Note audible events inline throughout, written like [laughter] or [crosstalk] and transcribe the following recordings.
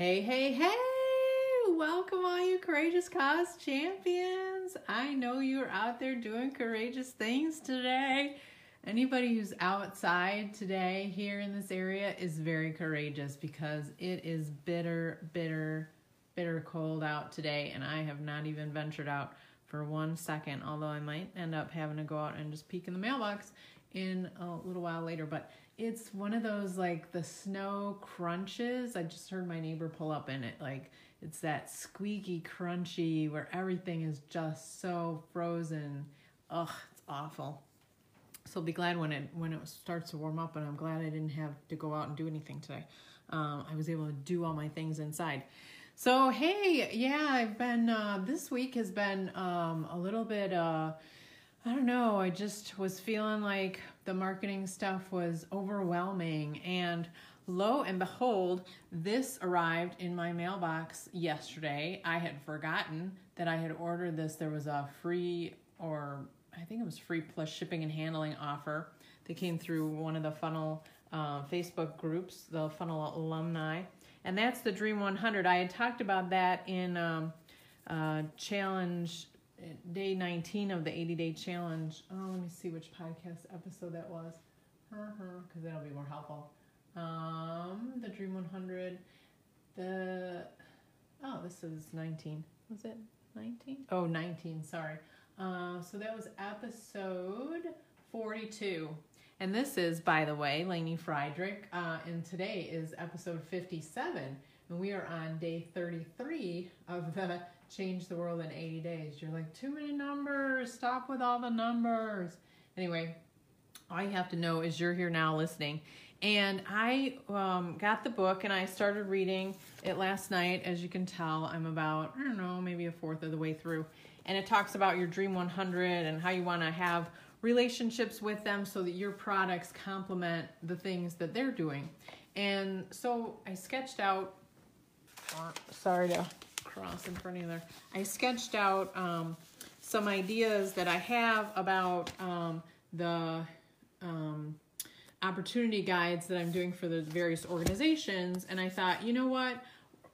Hey, hey, hey! Welcome, all you courageous cause champions. I know you're out there doing courageous things today. Anybody who's outside today here in this area is very courageous because it is bitter, bitter, bitter cold out today, and I have not even ventured out for one second, although I might end up having to go out and just peek in the mailbox in a little while later. But it's one of those like the snow crunches. I just heard my neighbor pull up in it. Like it's that squeaky crunchy where everything is just so frozen. Ugh, it's awful. So I'll be glad when it when it starts to warm up, and I'm glad I didn't have to go out and do anything today. Um, I was able to do all my things inside. So hey, yeah, I've been uh, this week has been um, a little bit. Uh, I don't know. I just was feeling like the marketing stuff was overwhelming. And lo and behold, this arrived in my mailbox yesterday. I had forgotten that I had ordered this. There was a free, or I think it was free plus shipping and handling offer that came through one of the funnel uh, Facebook groups, the funnel alumni. And that's the Dream 100. I had talked about that in um, uh, challenge day 19 of the 80 day challenge. Oh, let me see which podcast episode that was. Because that'll be more helpful. Um, the Dream 100. The. Oh, this is 19. Was it 19? Oh, 19. Sorry. Uh, so that was episode 42. And this is, by the way, Lainey Friedrich. Uh, and today is episode 57. And we are on day 33 of the change the world in 80 days. You're like, too many numbers, stop with all the numbers. Anyway, all you have to know is you're here now listening. And I um, got the book and I started reading it last night. As you can tell, I'm about, I don't know, maybe a fourth of the way through. And it talks about your Dream 100 and how you want to have relationships with them so that your products complement the things that they're doing. And so I sketched out, sorry to cross in front of there. I sketched out um, some ideas that I have about um, the um, opportunity guides that I'm doing for the various organizations. And I thought, you know what?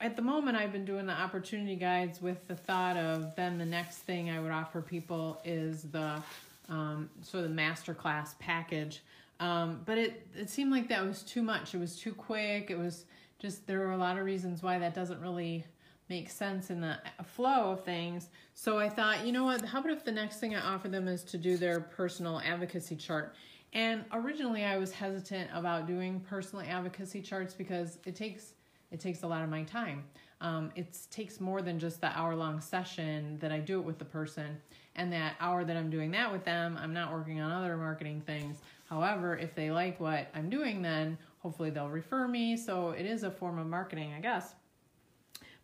At the moment, I've been doing the opportunity guides with the thought of then the next thing I would offer people is the um, sort of the masterclass package. Um, but it, it seemed like that was too much. It was too quick. It was just, there were a lot of reasons why that doesn't really make sense in the flow of things. So I thought, you know what, how about if the next thing I offer them is to do their personal advocacy chart? And originally I was hesitant about doing personal advocacy charts because it takes it takes a lot of my time. Um, it takes more than just the hour long session that I do it with the person. And that hour that I'm doing that with them, I'm not working on other marketing things. However, if they like what I'm doing, then hopefully they'll refer me. So it is a form of marketing, I guess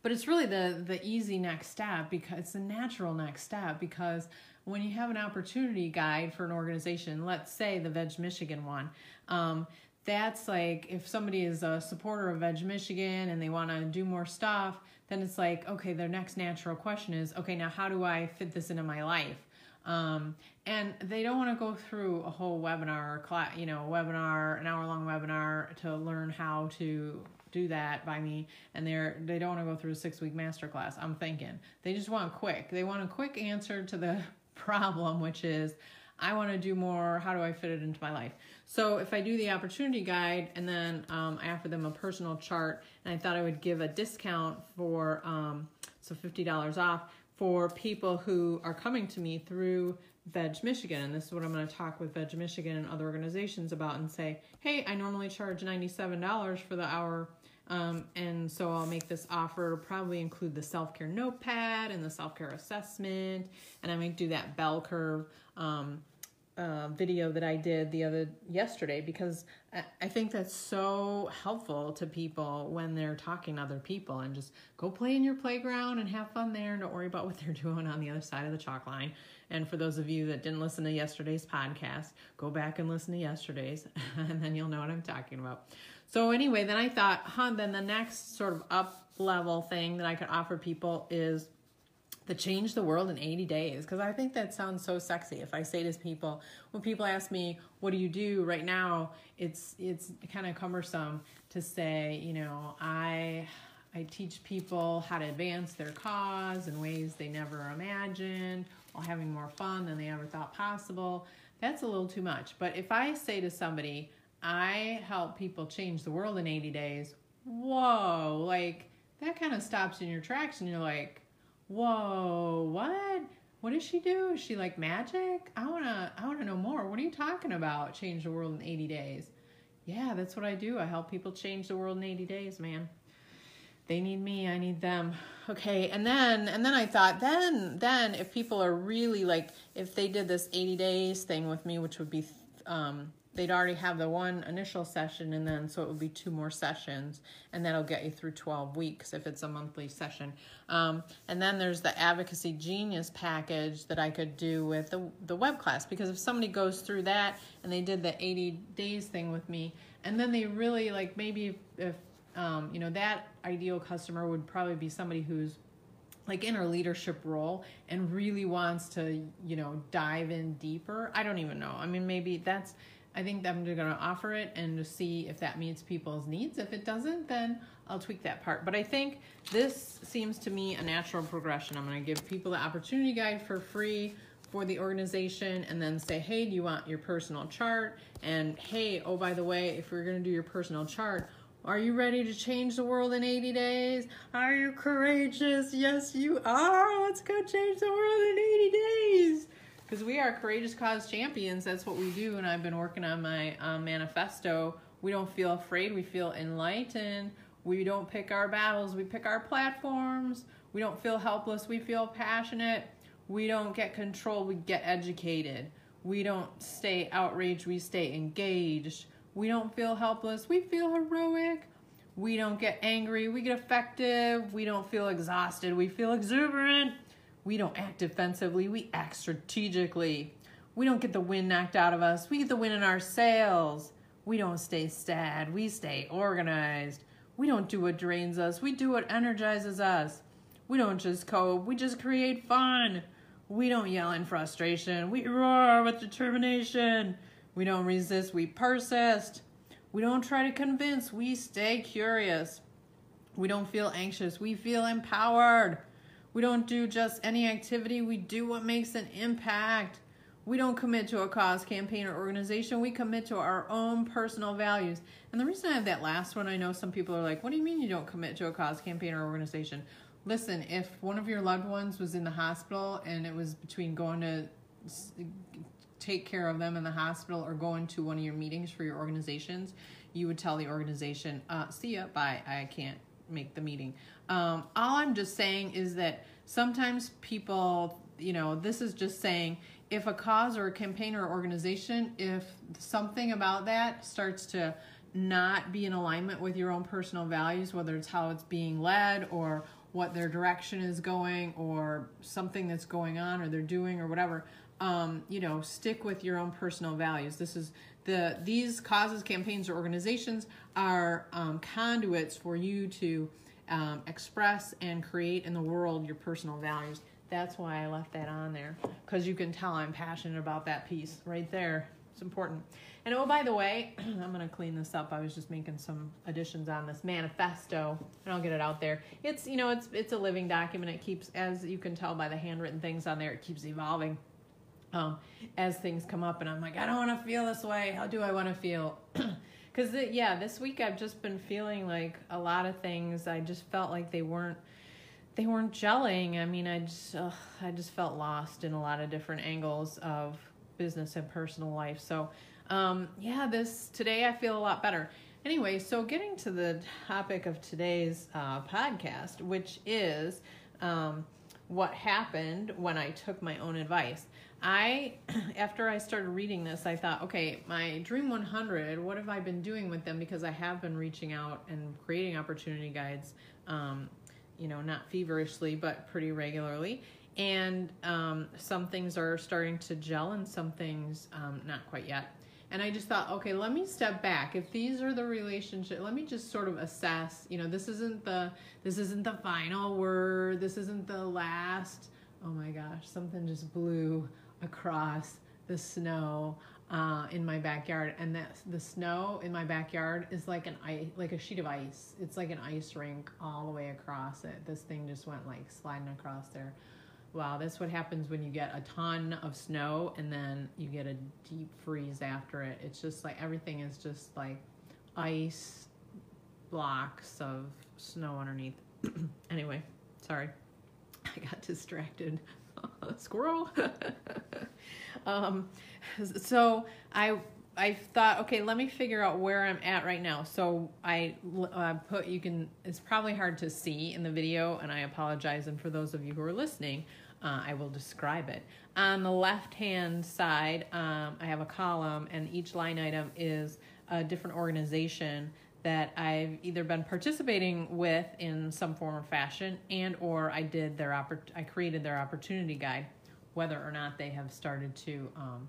but it's really the the easy next step because it's the natural next step because when you have an opportunity guide for an organization let's say the veg michigan one um, that's like if somebody is a supporter of veg michigan and they want to do more stuff then it's like okay their next natural question is okay now how do i fit this into my life um, and they don't want to go through a whole webinar class you know webinar an hour long webinar to learn how to do that by me. And they're they don't want to go through a six week masterclass i'm thinking. They just want quick. They want a quick answer to the [laughs] problem which is i want to do more how do i fit it into my life? So if i do the opportunity guide and then um, i offer them a personal chart and i thought i would give a discount for um, so $50 off for people who are coming to me through Veg Michigan. And this is what I'm going to talk with Veg Michigan and other organizations about and say, hey, I normally charge $97 for the hour um, and so I'll make this offer, probably include the self care notepad and the self care assessment. And I might do that bell curve um, uh, video that I did the other yesterday because I, I think that's so helpful to people when they're talking to other people and just go play in your playground and have fun there and don't worry about [laughs] what they're doing on the other side of the chalk line. And for those of you that didn't listen to yesterday's podcast, go back and listen to yesterday's [laughs] and then you'll know what I'm talking about. So anyway, then I thought, huh, then the next sort of up level thing that I could offer people is the change the world in 80 days because I think that sounds so sexy. If I say to people, when people ask me, "What do you do right now?" It's it's kind of cumbersome to say, you know, I I teach people how to advance their cause in ways they never imagined while having more fun than they ever thought possible. That's a little too much. But if I say to somebody, I help people change the world in 80 days, whoa, like that kind of stops in your tracks and you're like, whoa, what? What does she do? Is she like magic? I wanna I wanna know more. What are you talking about? Change the world in 80 days. Yeah, that's what I do. I help people change the world in 80 days, man. They need me, I need them. Okay, and then and then I thought then then if people are really like if they did this 80 days thing with me, which would be um they'd already have the one initial session and then so it would be two more sessions and that'll get you through 12 weeks if it's a monthly session. Um, and then there's the advocacy genius package that i could do with the, the web class because if somebody goes through that and they did the 80 days thing with me and then they really like maybe if, um, you know that ideal customer would probably be somebody who's like in a leadership role and really wants to you know dive in deeper i don't even know. I mean maybe that's I think I'm going to offer it and to see if that meets people's needs. If it doesn't, then I'll tweak that part. But I think this seems to me a natural progression. I'm going to give people the opportunity guide for free for the organization and then say, hey, do you want your personal chart? And hey, oh, by the way, if you're going to do your personal chart, are you ready to change the world in 80 days? Are you courageous? Yes, you are. Let's go change the world in 80 days because we are courageous cause champions. That's what we do. And I've been working on my um, manifesto. We don't feel afraid. We feel enlightened. We don't pick our battles. We pick our platforms. We don't feel helpless. We feel passionate. We don't get control. We get educated. We don't stay outraged. We stay engaged. We don't feel helpless. We feel heroic. We don't get angry. We get effective. We don't feel exhausted. We feel exuberant. We don't act defensively, we act strategically. We don't get the wind knocked out of us, we get the wind in our sails. We don't stay sad, we stay organized. We don't do what drains us, we do what energizes us. We don't just cope, we just create fun. We don't yell in frustration, we roar with determination. We don't resist, we persist. We don't try to convince, we stay curious. We don't feel anxious, we feel empowered. We don't do just any activity, we do what makes an impact. We don't commit to a cause, campaign, or organization. We commit to our own personal values. And the reason I have that last one, I know some people are like, what do you mean you don't commit to a cause, campaign, or organization? Listen, if one of your loved ones was in the hospital and it was between going to take care of them in the hospital or going to one of your meetings for your organizations, you would tell the organization, uh, see ya, bye, I can't make the meeting. Um, all I'm just saying is that sometimes people, you know, this is just saying if a cause or a campaign or organization, if something about that starts to not be in alignment with your own personal values, whether it's how it's being led or what their direction is going or something that's going on or they're doing or whatever, um, you know, stick with your own personal values. This is the these causes, campaigns, or organizations are um, conduits for you to um, express and create in the world your personal values. That's why I left that on there because you can tell I'm passionate about that piece right there. It's important. And oh, by the way, [clears throat] I'm going to clean this up. I was just making some additions on this manifesto, and I'll get it out there. It's you know it's it's a living document. It keeps, as you can tell by the handwritten things on there, it keeps evolving um, as things come up. And I'm like, I don't want to feel this way. How do I want to feel? [clears throat] because yeah this week i've just been feeling like a lot of things. I just felt like they weren't they weren't gelling. I mean i just ugh, i just felt lost in a lot of different angles of business and personal life. So um, yeah this today i feel a lot better. Anyway so getting to the topic of today's uh, podcast which is um, what happened when i took my own advice I, [clears throat] after I started reading this, I thought, okay, my Dream 100, what have I been doing with them? Because I have been reaching out and creating opportunity guides, um, you know, not feverishly, but pretty regularly. And um, some things are starting to gel and some things um, not quite yet. And I just thought, okay, let me step back. If these are the relationship, let me just sort of assess. You know, this isn't the this isn't the final word. This isn't the last. Oh my gosh, something just blew across the snow uh, in my backyard, and that the snow in my backyard is like an ice, like a sheet of ice. It's like an ice rink all the way across it. This thing just went like sliding across there. Wow, that's what happens when you get a ton of snow and then you get a deep freeze after it. It's just like everything is just like ice blocks of snow underneath. [clears throat] anyway, sorry. [laughs] I got distracted. [laughs] Squirrel. [laughs] um, so I I thought, okay, let me figure out where I'm at right now. So I uh, put, you can, it's probably hard to see in the video, and I apologize. And for those of you who are listening, uh, I will describe it. On the left hand side, um, I have a column, and each line item is a different organization that I've either been participating with in some form or fashion, and or I did their oppor- I created their opportunity guide, whether or not they have started to, um,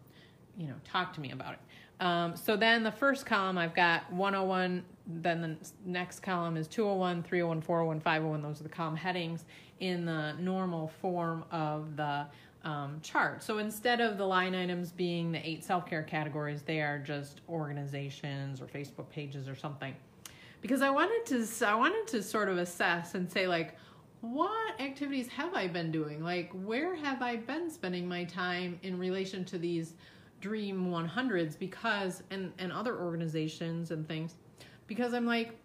you know, talk to me about it. Um, so then the first column I've got 101, then the next column is 201, 301, 401, 501. Those are the column headings in the normal form of the um, chart. So instead of the line items being the eight self care categories, they are just organizations or Facebook pages or something. Because I wanted to, I wanted to sort of assess and say like, what activities have I been doing? Like, where have I been spending my time in relation to these Dream 100s? Because and and other organizations and things, because I'm like,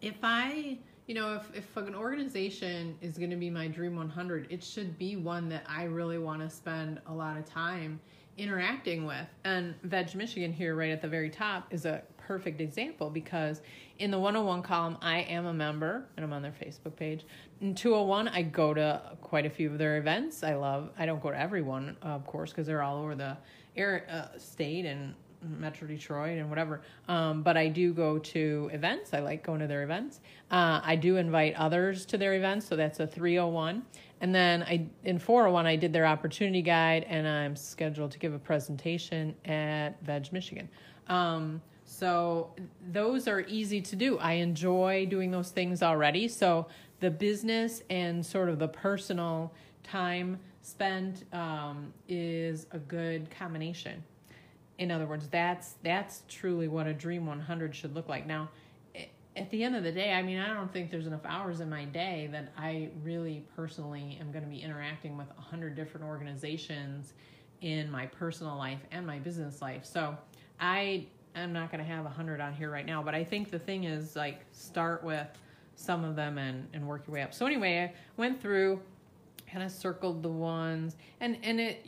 if I you know, if, if an organization is going to be my Dream 100, it should be one that I really want to spend a lot of time interacting with. And Veg Michigan here, right at the very top, is a perfect example because in the 101 column, I am a member and I'm on their Facebook page. In 201, I go to quite a few of their events. I love, I don't go to everyone, of course, because they're all over the air, uh, state and Metro Detroit and whatever. Um, but I do go to events. I like going to their events. Uh, I do invite others to their events, so that's a 301. And then I in 401 I did their opportunity guide, and I'm scheduled to give a presentation at Veg Michigan. Um, so those are easy to do. I enjoy doing those things already. So the business and sort of the personal time spent um, is a good combination in other words that's that's truly what a dream 100 should look like. Now at the end of the day i mean i don't think there's enough hours in my day that i really personally am going to be interacting with 100 different organizations in my personal life and my business life. So i am not going to have 100 on here right now but i think the thing is like start with some of them and, and work your way up. So anyway i went through kind of circled the ones and and it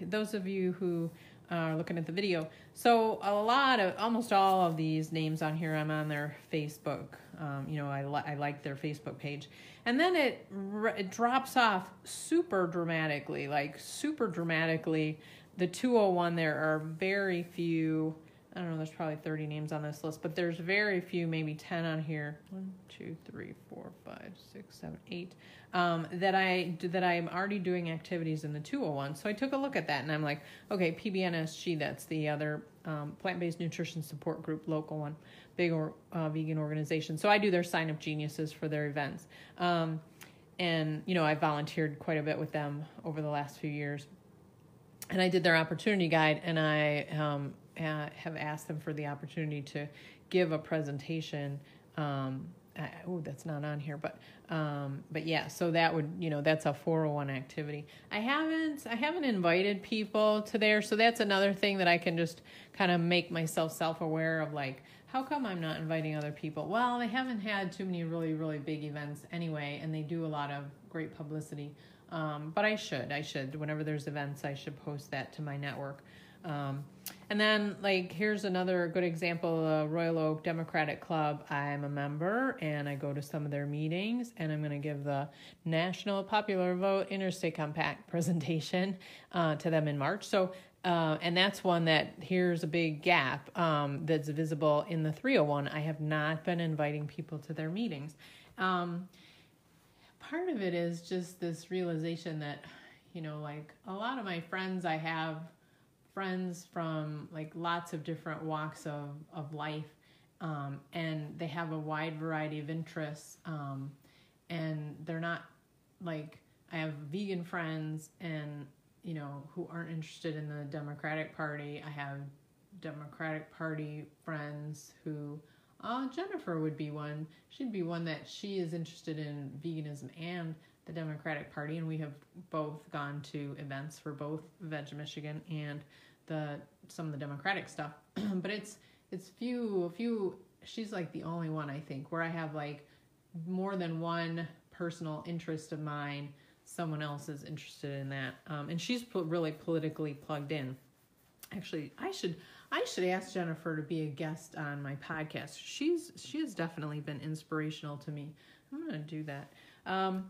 those of you who uh, looking at the video. So a lot of, almost all of these names on here, I'm on their Facebook. Um, you know, I, li- I like their Facebook page. And then it, it drops off super dramatically, like super dramatically. The 201, there are very few, I don't know, there's probably 30 names on this list, but there's very few, maybe 10 on here. One, two, three, four, five, six, seven, eight um, that I that I'm already doing activities in the 201. So I took a look at that and I'm like, okay, PBNSG, that's the other um, plant-based nutrition support group, local one, big or, uh, vegan organization. So I do their sign up geniuses for their events. Um, and you know, I volunteered quite a bit with them over the last few years. And I did their opportunity guide, and I um, have asked them for the opportunity to give a presentation um, oh, that's not on here, but um, but yeah, so that would you know that's a 401 activity. I haven't I haven't invited people to there, so that's another thing that I can just kind of make myself self aware of, like how come I'm not inviting other people? Well, they haven't had too many really really big events anyway, and they do a lot of great publicity. Um, but I should I should whenever there's events I should post that to my network. Um, and then, like, here's another good example uh, Royal Oak Democratic Club. I'm a member and I go to some of their meetings, and I'm going to give the National Popular Vote Interstate Compact [laughs] presentation uh, to them in March. So, uh, and that's one that here's a big gap um, that's visible in the 301. I have not been inviting people to their meetings. Um, part of it is just this realization that, you know, like a lot of my friends I have friends from like lots of different walks of, of life um, and they have a wide variety of interests um, and they're not like i have vegan friends and you know, who aren't interested in the Democratic Party. I have Democratic Party friends who, uh, Jennifer would be one. She'd be one that she is interested in veganism and the Democratic Party, and we have both gone to events for both Veg Michigan and the some of the Democratic stuff. [clears throat] but it's it's few few. She's like the only one I think where I have like more than one personal interest of mine. Someone else is interested in that, um, and she's really politically plugged in. Actually, I should I should ask Jennifer to be a guest on my podcast. She's she has definitely been inspirational to me. I'm gonna do that. Um,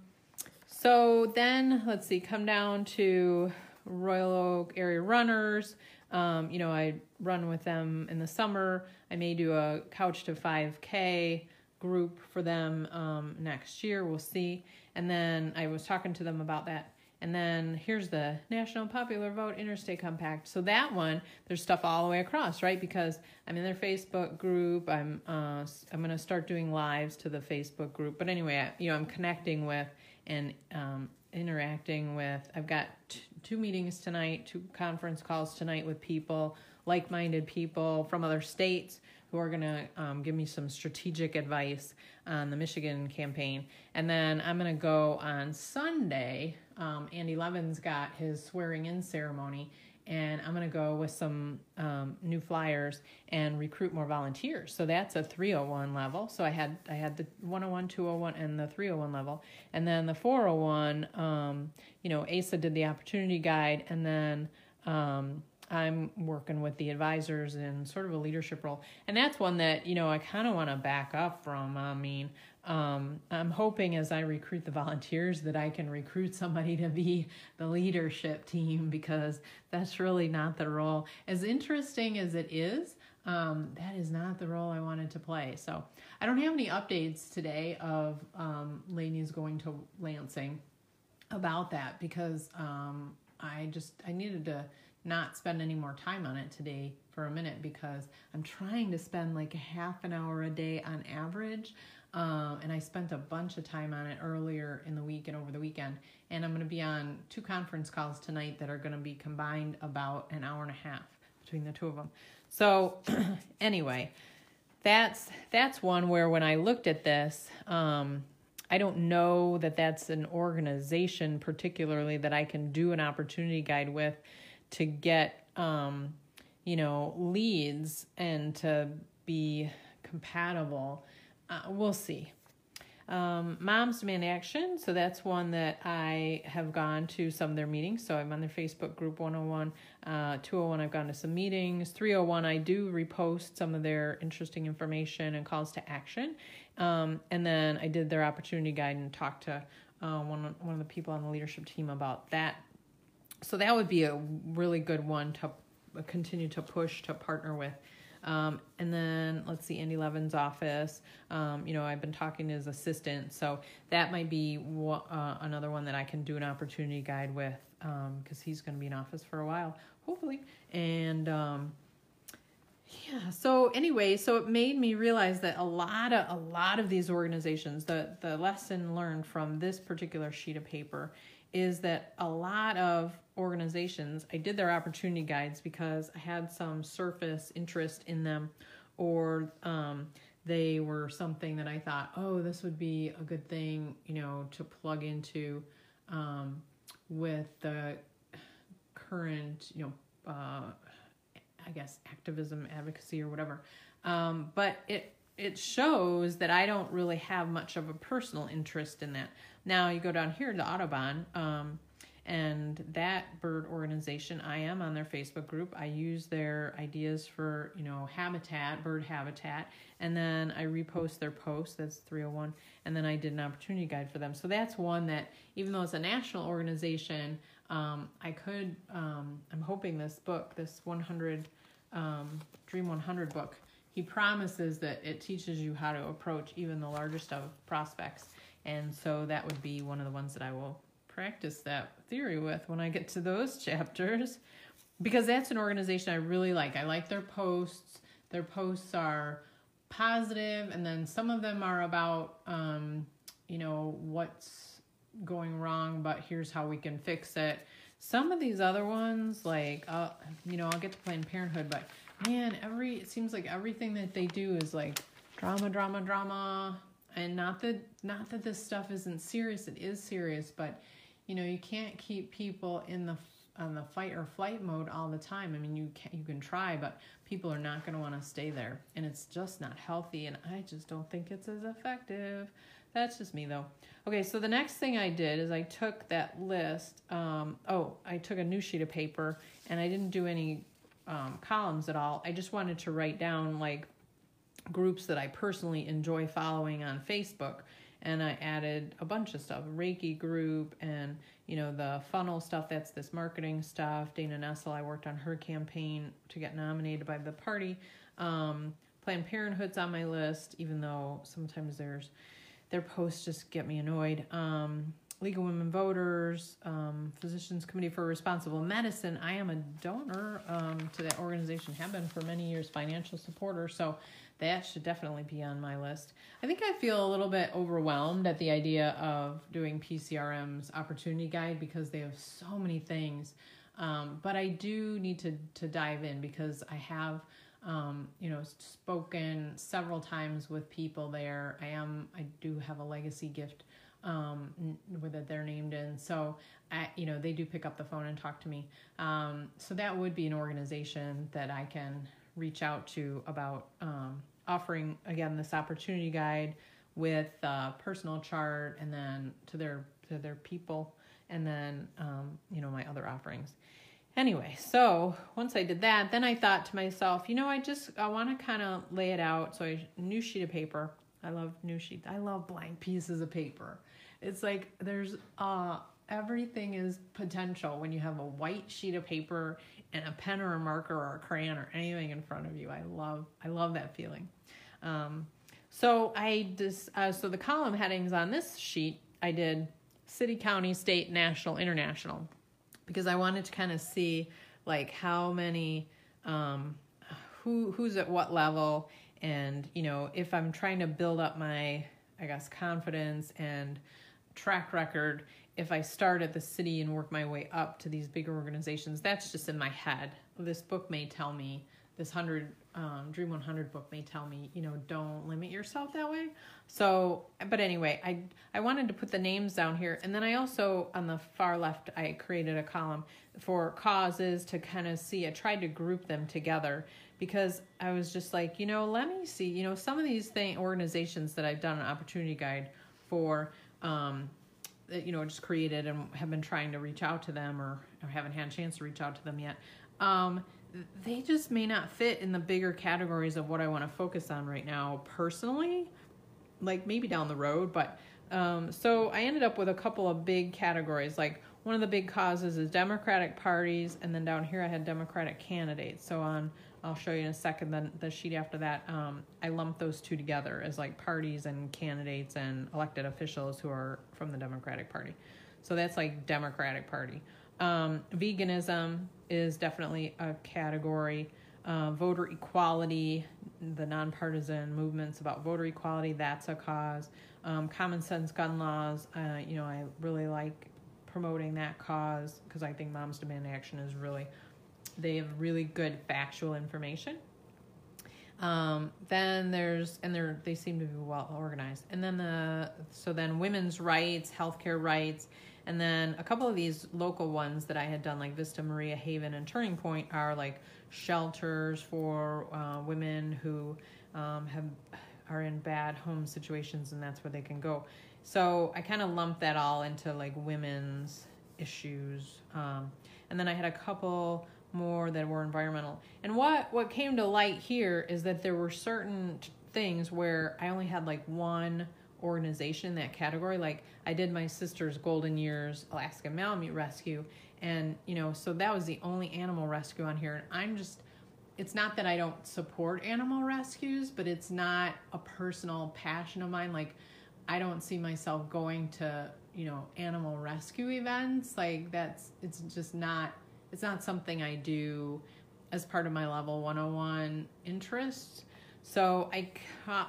so then let's see, come down to Royal Oak area runners. Um, you know, I run with them in the summer. I may do a couch to 5K group for them um, next year. We'll see. And then I was talking to them about that. And then here's the National Popular Vote Interstate Compact. So that one, there's stuff all the way across, right? Because I'm in their Facebook group. I'm uh, I'm gonna start doing lives to the Facebook group. But anyway, I, you know, I'm connecting with and um, interacting with. I've got t- two meetings tonight, two conference calls tonight with people, like minded people from other states who are going to um, give me some strategic advice on the Michigan campaign. And then I'm going to go on Sunday. Um, Andy Levin's got his swearing in ceremony and I'm going to go with some um, new flyers and recruit more volunteers. So that's a 301 level. So I had I had the 101, 201, and the 301 level, and then the 401. Um, you know, ASA did the opportunity guide, and then um, I'm working with the advisors in sort of a leadership role, and that's one that you know I kind of want to back up from. I mean, um, I'm hoping as I recruit the volunteers that I can recruit somebody to be the leadership team because that's really not the role. As interesting as it is, um, that is not the role I wanted to play. So I don't have any updates today of um, Laney's going to Lansing about that because um, I just I needed to not spend any more time on it today for a minute because I'm trying to spend like a half an hour a day on average um, and I spent a bunch of time on it earlier in the week and over the weekend. And I'm going to be on two conference calls tonight that are going to be combined about an hour and a half between the two of them. So, [clears throat] anyway, that's that's one where when I looked at this, um, I don't know that that's an organization particularly that I can do an opportunity guide with to get um, you know leads and to be compatible uh, we'll see. Um, Moms Demand Action. So that's one that I have gone to some of their meetings. So I'm on their Facebook group 101. Uh, 201, I've gone to some meetings. 301, I do repost some of their interesting information and calls to action. Um, and then I did their opportunity guide and talked to uh, one, one of the people on the leadership team about that. So that would be a really good one to continue to push to partner with. Um, and then let's see, Andy Levin's office. Um, you know, I've been talking to his assistant, so that might be uh, another one that I can do an opportunity guide with because um, he's going to be in office for a while, hopefully. And um, yeah, so anyway, so it made me realize that a lot of a lot of these organizations, the the lesson learned from this particular sheet of paper is that a lot of organizations, I did their opportunity guides because I had some surface interest in them, or um, they were something that I thought, oh, this would be a good thing, you know, to plug into um, with the current, you know, uh, I guess activism, advocacy, or whatever. Um, but it it shows that I don't really have much of a personal interest in that. Now you go down here to Audubon, um, and that bird organization, I am on their Facebook group. I use their ideas for you know habitat, bird habitat, and then I repost their posts. That's 301, and then I did an opportunity guide for them. So that's one that even though it's a national organization, um, I could. Um, I'm hoping this book, this 100 um, Dream 100 book he promises that it teaches you how to approach even the largest of prospects. And so that would be one of the ones that I will practice that theory with when I get to those [laughs] chapters because that's an organization I really like. I like their posts. Their posts are positive, and then some of them are about, um, you know, what's going wrong, but here's how we can fix it. some of these other ones, like, uh, you know, I'll get to Planned Parenthood, but man, every it seems like everything that they do is like drama, drama, drama, and not that not that this stuff isn't serious. It is serious, but you know, you can't keep people in the on the fight or flight mode all the time. I mean, you can you can try, but people are not going to want to stay there, and it's just not healthy. And I just don't think it's as effective. That's just me though. Okay, so the next thing I did is I took that list. Um, oh, I took a new sheet of paper and I didn't do any um, columns at all. I just wanted to write down like groups that I personally enjoy following on Facebook. And I added a bunch of stuff Reiki group and, you know, the funnel stuff that's this marketing stuff. Dana Nessel, I worked on her campaign to get nominated by the party. Um, Planned Parenthood's on my list, even though sometimes there's their posts just get me annoyed. Um, League of Women Voters, um, Physicians Committee for Responsible Medicine. I am a donor um, to that organization, have been for many years, financial supporter. So that should definitely be on my list. I think I feel a little bit overwhelmed at the idea of doing PCRM's opportunity guide because they have so many things. Um, but I do need to, to dive in because I have um, you know, spoken several times with people there. I am, I do have a legacy gift um, that they're named in. So, I, you know, they do pick up the phone and talk to me. Um, so that would be an organization that I can reach out to about um, offering again this opportunity guide with a personal chart and then to their to their people and then um, you know my other offerings anyway so once i did that then i thought to myself you know i just i want to kind of lay it out so i new sheet of paper i love new sheet i love blank pieces of paper it's like there's uh everything is potential when you have a white sheet of paper and a pen or a marker or a crayon or anything in front of you. I love i love that feeling. Um, so i just uh, so the column headings on this sheet i did city county state national international because I wanted to kind of see like how many um, who who's at what level and you know if I'm trying to build up my I guess confidence and track record if I start at the city and work my way up to these bigger organizations that's just in my head this book may tell me this 100 um, Dream 100 book may tell me, you know, don't limit yourself that way. So, but anyway, I I wanted to put the names down here, and then I also on the far left I created a column for causes to kind of see. I tried to group them together because I was just like, you know, let me see, you know, some of these thing organizations that I've done an opportunity guide for. Um, that you know just created and have been trying to reach out to them or, or haven't had a chance to reach out to them yet um, they just may not fit in the bigger categories of what I want to focus on right now personally, like maybe down the road. But um, so I ended up with a couple of big categories. Like one of the big causes is Democratic parties, and then down here I had Democratic candidates. So on, I'll show you in a second. Then the sheet after that, um, I lumped those two together as like parties and candidates and elected officials who are from the Democratic Party. So that's like Democratic Party. Um, veganism is definitely a category. Uh, voter equality, the nonpartisan movements about voter equality, that's a cause. Um, common sense gun laws, uh, you know, I really like promoting that cause because I think Moms Demand Action is really, they have really good factual information. Um, then there's and they're they seem to be well organized. And then the so then women's rights, healthcare rights, and then a couple of these local ones that I had done, like Vista Maria Haven and Turning Point, are like shelters for uh, women who um, have are in bad home situations, and that's where they can go. So I kind of lumped that all into like women's issues, um, and then I had a couple more that were environmental. And what what came to light here is that there were certain things where I only had like one organization in that category. Like I did my sister's Golden Years Alaska Malamute Rescue, and you know, so that was the only animal rescue on here. And I'm just, it's not that I don't support animal rescues, but it's not a personal passion of mine. Like I don't see myself going to, you know, animal rescue events. Like that's, it's just not, it's not something I do as part of my level 101 interest. So I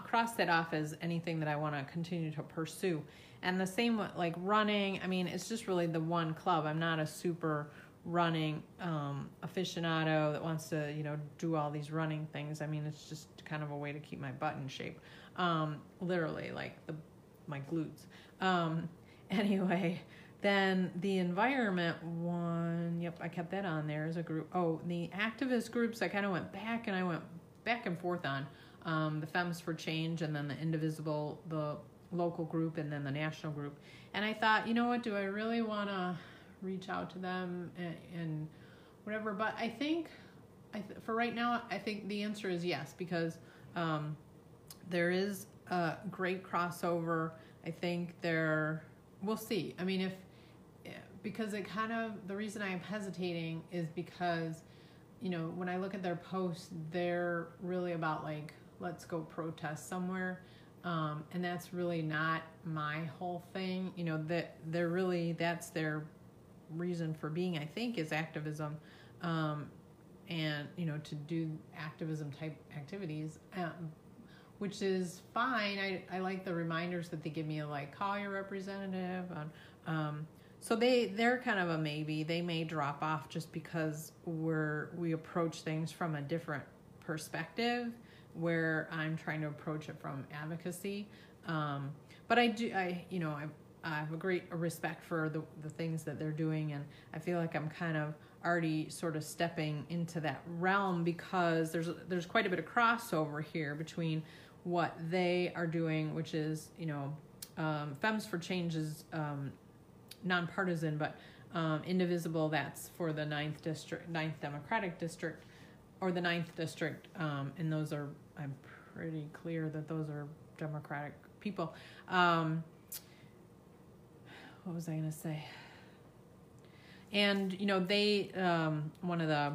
cross that off as anything that I want to continue to pursue. And the same with like running. I mean, it's just really the one club. I'm not a super running um, aficionado that wants to, you know, do all these running things. I mean, it's just kind of a way to keep my butt in shape. Um, literally, like the my glutes. Um, [laughs] anyway, then the environment one, yep, I kept that on there as a group. Oh, the activist groups, I kind of went back and I went back and forth on um, the Femmes for Change and then the Indivisible, the local group, and then the national group. And I thought, you know what, do I really want to reach out to them and, and whatever? But I think, I th- for right now, I think the answer is yes because um, there is a great crossover. I think there, we'll see. I mean, if because it kind of the reason I'm hesitating is because you know when I look at their posts, they're really about like let's go protest somewhere, um, and that's really not my whole thing. You know that they're really that's their reason for being. I think is activism. Um, and you know to do activism type activities um, which is fine I, I like the reminders that they give me like call your representative on um, so they they're kind of a maybe. They may drop off just because we're we approach things from a different perspective, where I'm trying to approach it from advocacy. Um, but I do I you know I I have a great respect for the the things that they're doing, and I feel like I'm kind of already sort of stepping into that realm because there's there's quite a bit of crossover here between what they are doing, which is you know um, Femmes for Change's um, nonpartisan, but um, indivisible. That's for the ninth district, ninth Democratic district, or the ninth district, um, and those are I'm pretty clear that those are Democratic people. Um, what was I going to say? And you know, they um, one of the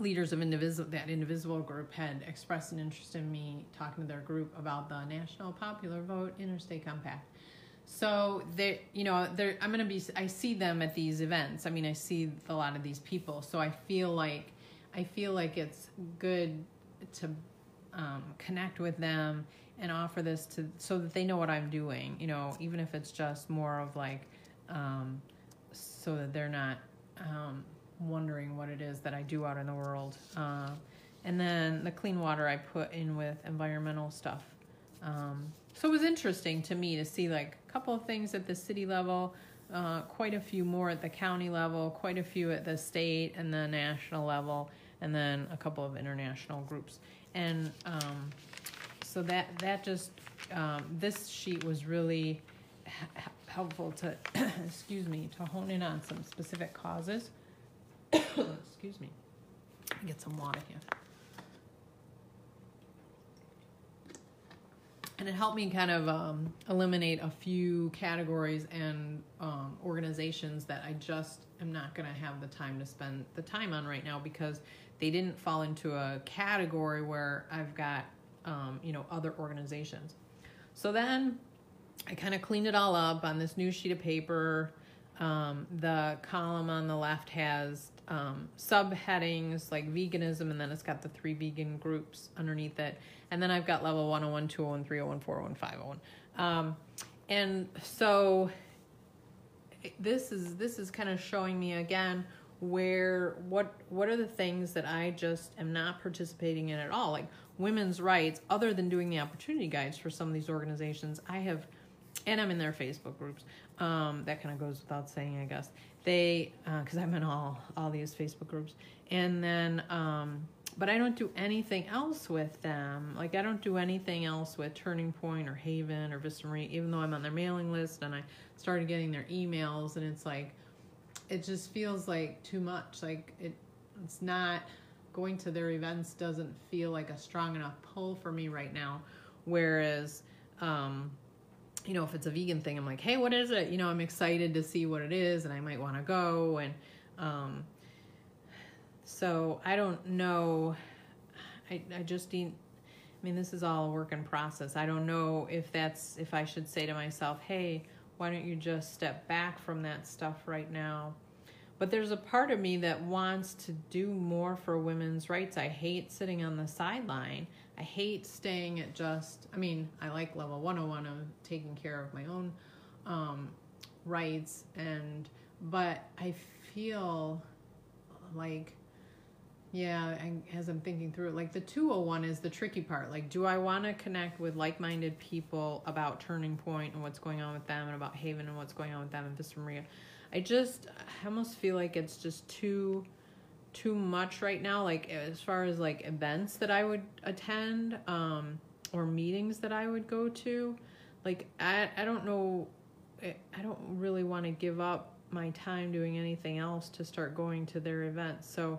leaders of indivisible that indivisible group had expressed an interest in me talking to their group about the national popular vote interstate compact so they, you know, they're. I'm gonna be. I see them at these events. I mean, I see a lot of these people. So I feel like, I feel like it's good to um, connect with them and offer this to so that they know what I'm doing. You know, even if it's just more of like, um, so that they're not um, wondering what it is that I do out in the world. Uh, and then the clean water I put in with environmental stuff. So it was interesting to me to see like a couple of things at the city level, uh, quite a few more at the county level, quite a few at the state and the national level, and then a couple of international groups. And um, so that that just um, this sheet was really helpful to [coughs] excuse me to hone in on some specific causes. [coughs] excuse me. Get some water here. And it helped me kind of um, eliminate a few categories and um, organizations that I just am not going to have the time to spend the time on right now because they didn't fall into a category where I've got um, you know other organizations. So then I kind of cleaned it all up on this new sheet of paper. Um, the column on the left has um, subheadings like veganism, and then it's got the three vegan groups underneath it. And then I've got level 101, 201, 301, 401, 501. Um, and so this is this is kind of showing me again where what what are the things that I just am not participating in at all like women's rights other than doing the opportunity guides for some of these organizations I have and I'm in their Facebook groups um, that kind of goes without saying I guess they because uh, I'm in all all these Facebook groups, and then um, but I don't do anything else with them. Like I don't do anything else with Turning Point or Haven or Vista Maria, even though I'm on their mailing list and I started getting their emails, and it's like it just feels like too much. Like it, it's not going to their events doesn't feel like a strong enough pull for me right now. Whereas um, you know, if it's a vegan thing, I'm like, hey, what is it? You know, I'm excited to see what it is and I might want to go. And um, so I don't know. I, I just need, I mean, this is all a work in process. I don't know if that's, if I should say to myself, hey, why don't you just step back from that stuff right now? But there's a part of me that wants to do more for women's rights. I hate sitting on the sideline. I hate staying at just, I mean, I like level 101 of taking care of my own um, rights, and, but I feel like, yeah, I, as I'm thinking through it, like the 201 is the tricky part. Like, do I want to connect with like minded people about Turning Point and what's going on with them, and about Haven and what's going on with them and Vista Maria? I just, I almost feel like it's just too too much right now like as far as like events that i would attend um or meetings that i would go to like i i don't know i don't really want to give up my time doing anything else to start going to their events. So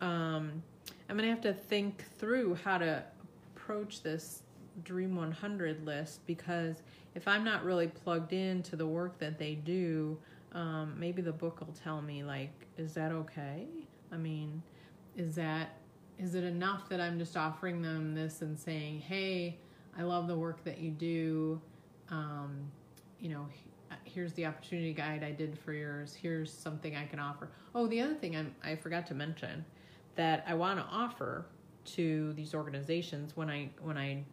um i'm gonna have to think through how to approach this dream 100 list because if i'm not really plugged into the work that they do um, maybe the book will tell me like is that okay I mean, is that is it enough that I'm just offering them this and saying, "Hey, I love the work that you do. Um, you know, here's the opportunity guide I did for yours. Here's something I can offer." Oh, the other thing I'm, I forgot to mention that I want to offer to these organizations when I when I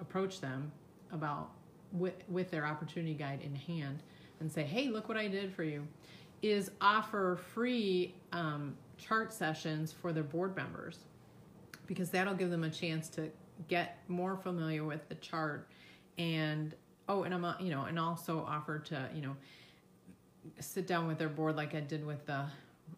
approach them about with with their opportunity guide in hand and say, "Hey, look what I did for you." Is offer free um, chart sessions for their board members. Because that'll give them a chance to get more familiar with the chart and oh and i'm you know and also offer to you know sit down with their board like i did with the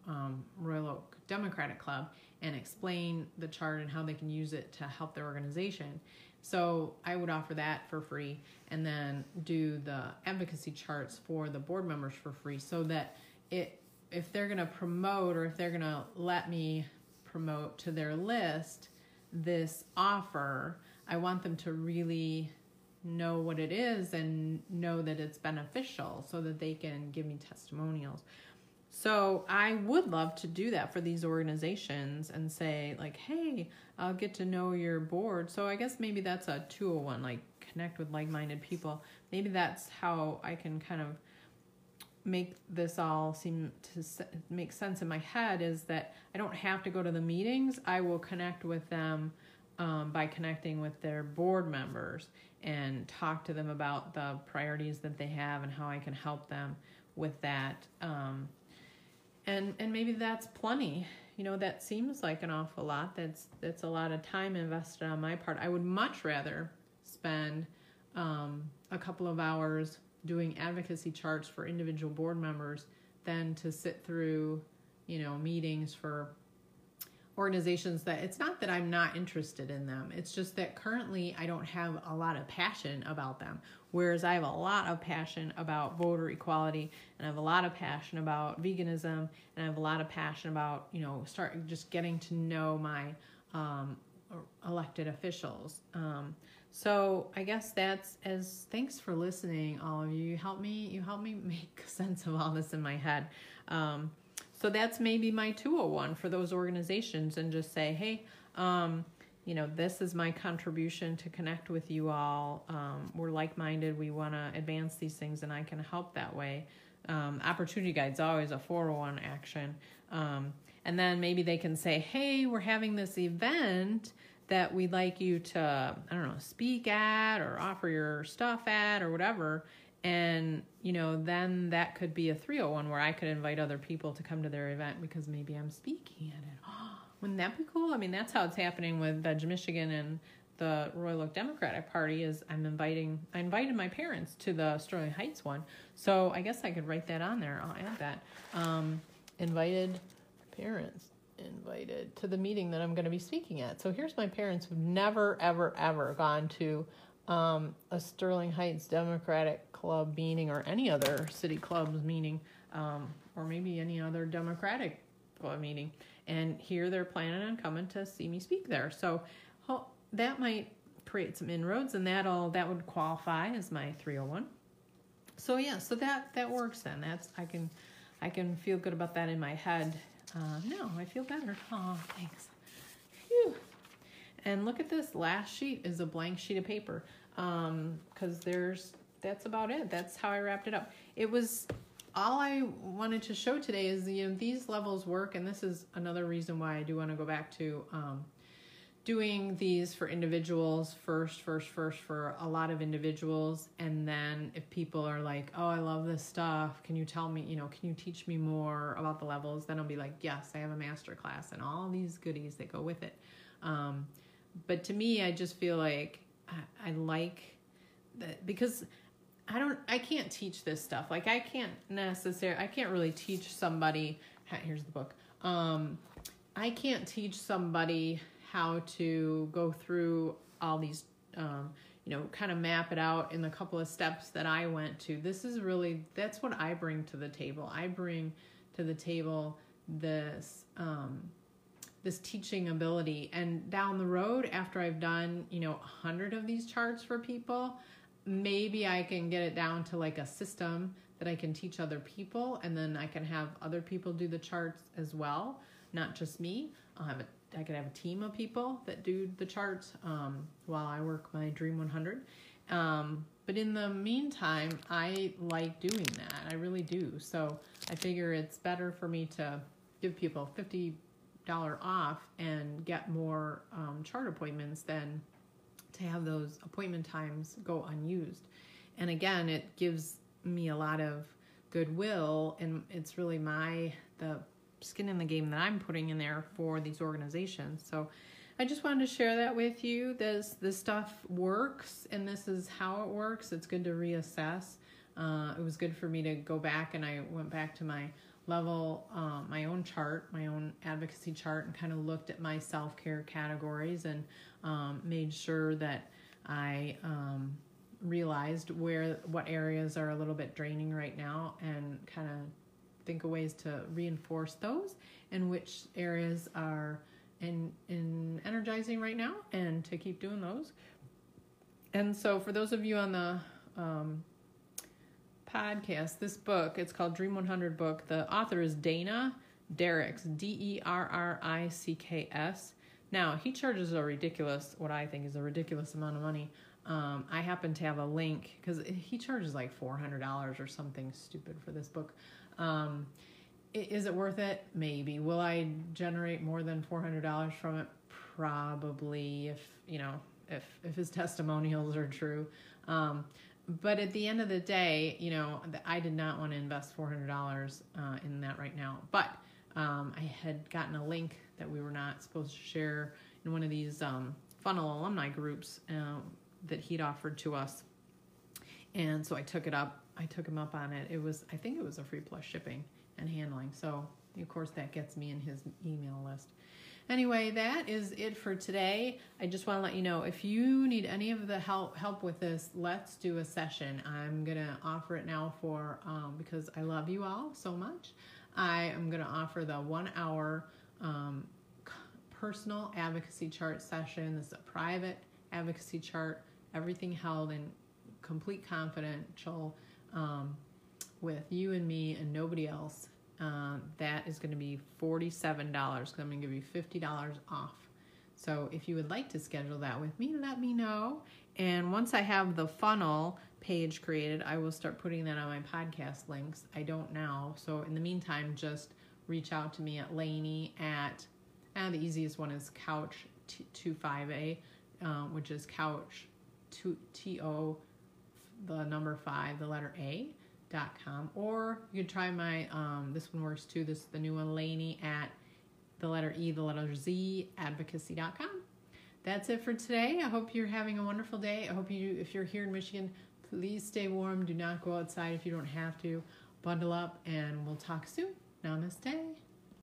um, royal oak democratic club and explain the chart and how they can use it to help their organization. So i would offer that for free and then do the advocacy charts for the board members for free so that it if they're going to promote or if they're going to let me promote to their list this offer, I want them to really know what it is and know that it's beneficial so that they can give me testimonials. So I would love to do that for these organizations and say like, "Hey, I'll get to know your board." So I guess maybe that's a 201 like connect with like-minded people. Maybe that's how I can kind of make this all seem to make sense in my head is that I don't have to go to the meetings. I will connect with them um, by connecting with their board members and talk to them about the priorities that they have and how I can help them with that. Um, and and maybe that's plenty. You know, that seems like an awful lot. That's that's a lot of time invested on my part. I would much rather spend um, a couple of hours doing advocacy charts for individual board members than to sit through, you know, meetings for organizations that it's not that I'm not interested in them. It's just that currently I don't have a lot of passion about them. Whereas I have a lot of passion about voter equality and I have a lot of passion about veganism and I have a lot of passion about, you know, start just getting to know my um, elected officials. Um, so I guess that's as thanks for listening, all of you. You help me. You help me [laughs] make sense of all this in my head. Um, so that's maybe my 201 for those organizations, and just say, hey, um, you know, this is my contribution to connect with you all. Um, we're like minded. We want to advance these things, and I can help that way. Um, opportunity guide's always a 401 action. Um, and then maybe they can say, hey, we're having this event that we'd like you to, I don't know, speak at or offer your stuff at or whatever. And, you know, then that could be a 301 where I could invite other people to come to their event because maybe I'm speaking at it. [gasps] Wouldn't that be cool? I mean, that's how it's happening with Veg Michigan and the Royal Oak Democratic Party is I'm inviting I invited my parents to the Sterling Heights one. So I guess I could write that on there. I'll add that. Um, invited parents invited to the meeting that I'm going to be speaking at. So here's my parents who've never, ever, ever gone to um, a Sterling Heights Democratic Club meeting or any other city club's meeting, um, or maybe any other Democratic club meeting. And here they're planning on coming to see me speak there. So that might create some inroads, and that'll that would qualify as my 301. So yeah, so that that works then. That's I can I can feel good about that in my head uh, no, I feel better. Oh, thanks. Phew. And look at this. Last sheet is a blank sheet of paper. Um, cause there's, that's about it. That's how I wrapped it up. It was, all I wanted to show today is, you know, these levels work. And this is another reason why I do want to go back to, um, doing these for individuals first, first, first for a lot of individuals. And then if people are like, oh, I love this stuff, can you tell me, you know, can you teach me more about the levels? Then I'll be like, yes, I have a master class and all these goodies that go with it. Um, but to me, I just feel like I, I like that because I don't, I can't teach this stuff. Like I can't necessarily, I can't really teach somebody. Here's the book. Um, I can't teach somebody how to go through all these, um, you know, kind of map it out in the couple of steps that I went to. This is really, that's what I bring to the table. I bring to the table this, um, this teaching ability. And down the road, after I've done, you know, a hundred of these charts for people, maybe I can get it down to like a system that I can teach other people, and then I can have other people do the charts as well, not just me. I'll have a I could have a team of people that do the charts um, while I work my Dream 100. Um, but in the meantime, I like doing that. I really do. So I figure it's better for me to give people $50 off and get more um, chart appointments than to have those appointment times go unused. And again, it gives me a lot of goodwill and it's really my the skin in the game that I'm putting in there for these organizations. So I just wanted to share that with you. This this stuff works, and this is how it works. It's good to reassess. Uh, it was good for me to go back, and I went back to my level, um, my own chart, my own advocacy chart, and kind of looked at my self care categories and um, made sure that I um, realized where what areas are a little bit draining right now, and kind of think of ways to reinforce those and which areas are in, in energizing right now and to keep doing those. And so for those of you on the um, podcast, this book, it's called Dream 100 book. The author is Dana Derricks, D E R R I C K S. Now, he charges a ridiculous, what I think is a ridiculous amount of money. Um, I happen to have a link because he charges like $400 or something stupid for this book. Um, is it worth it? Maybe. Will I generate more than four hundred dollars from it? Probably. If you know, if if his [laughs] testimonials are true. Um, but at the end of the day, you know, I did not want to invest four hundred dollars uh, in that right now. But um, I had gotten a link that we were not supposed to share in one of these um, funnel alumni groups uh, that he'd offered to us, and so I took it up I took him up on it. It was, I think it was a free plus shipping and handling. So, of course, that gets me in his email list. Anyway, that is it for today. I just want to let you know if you need any of the help help with this, let's do a session. I'm gonna offer it now for um, because I love you all so much. I am gonna offer the one hour um, personal advocacy chart session. This is a private advocacy chart. Everything held in complete confidential um, with you and me and nobody else, uh, that is going to be $47 because I'm going to give you $50 off. So if you would like to schedule that with me, let me know. And once I have the funnel page created, I will start putting that on my podcast links. I don't now. So in the meantime, just reach out to me at Laney at, and the easiest one is Couch 25A, um, which is Couch T O the number five, the letter A dot com, or you can try my um, this one works too. This is the new one, Laney at the letter E, the letter Z advocacy.com. That's it for today. I hope you're having a wonderful day. I hope you, if you're here in Michigan, please stay warm. Do not go outside if you don't have to. Bundle up, and we'll talk soon. Namaste.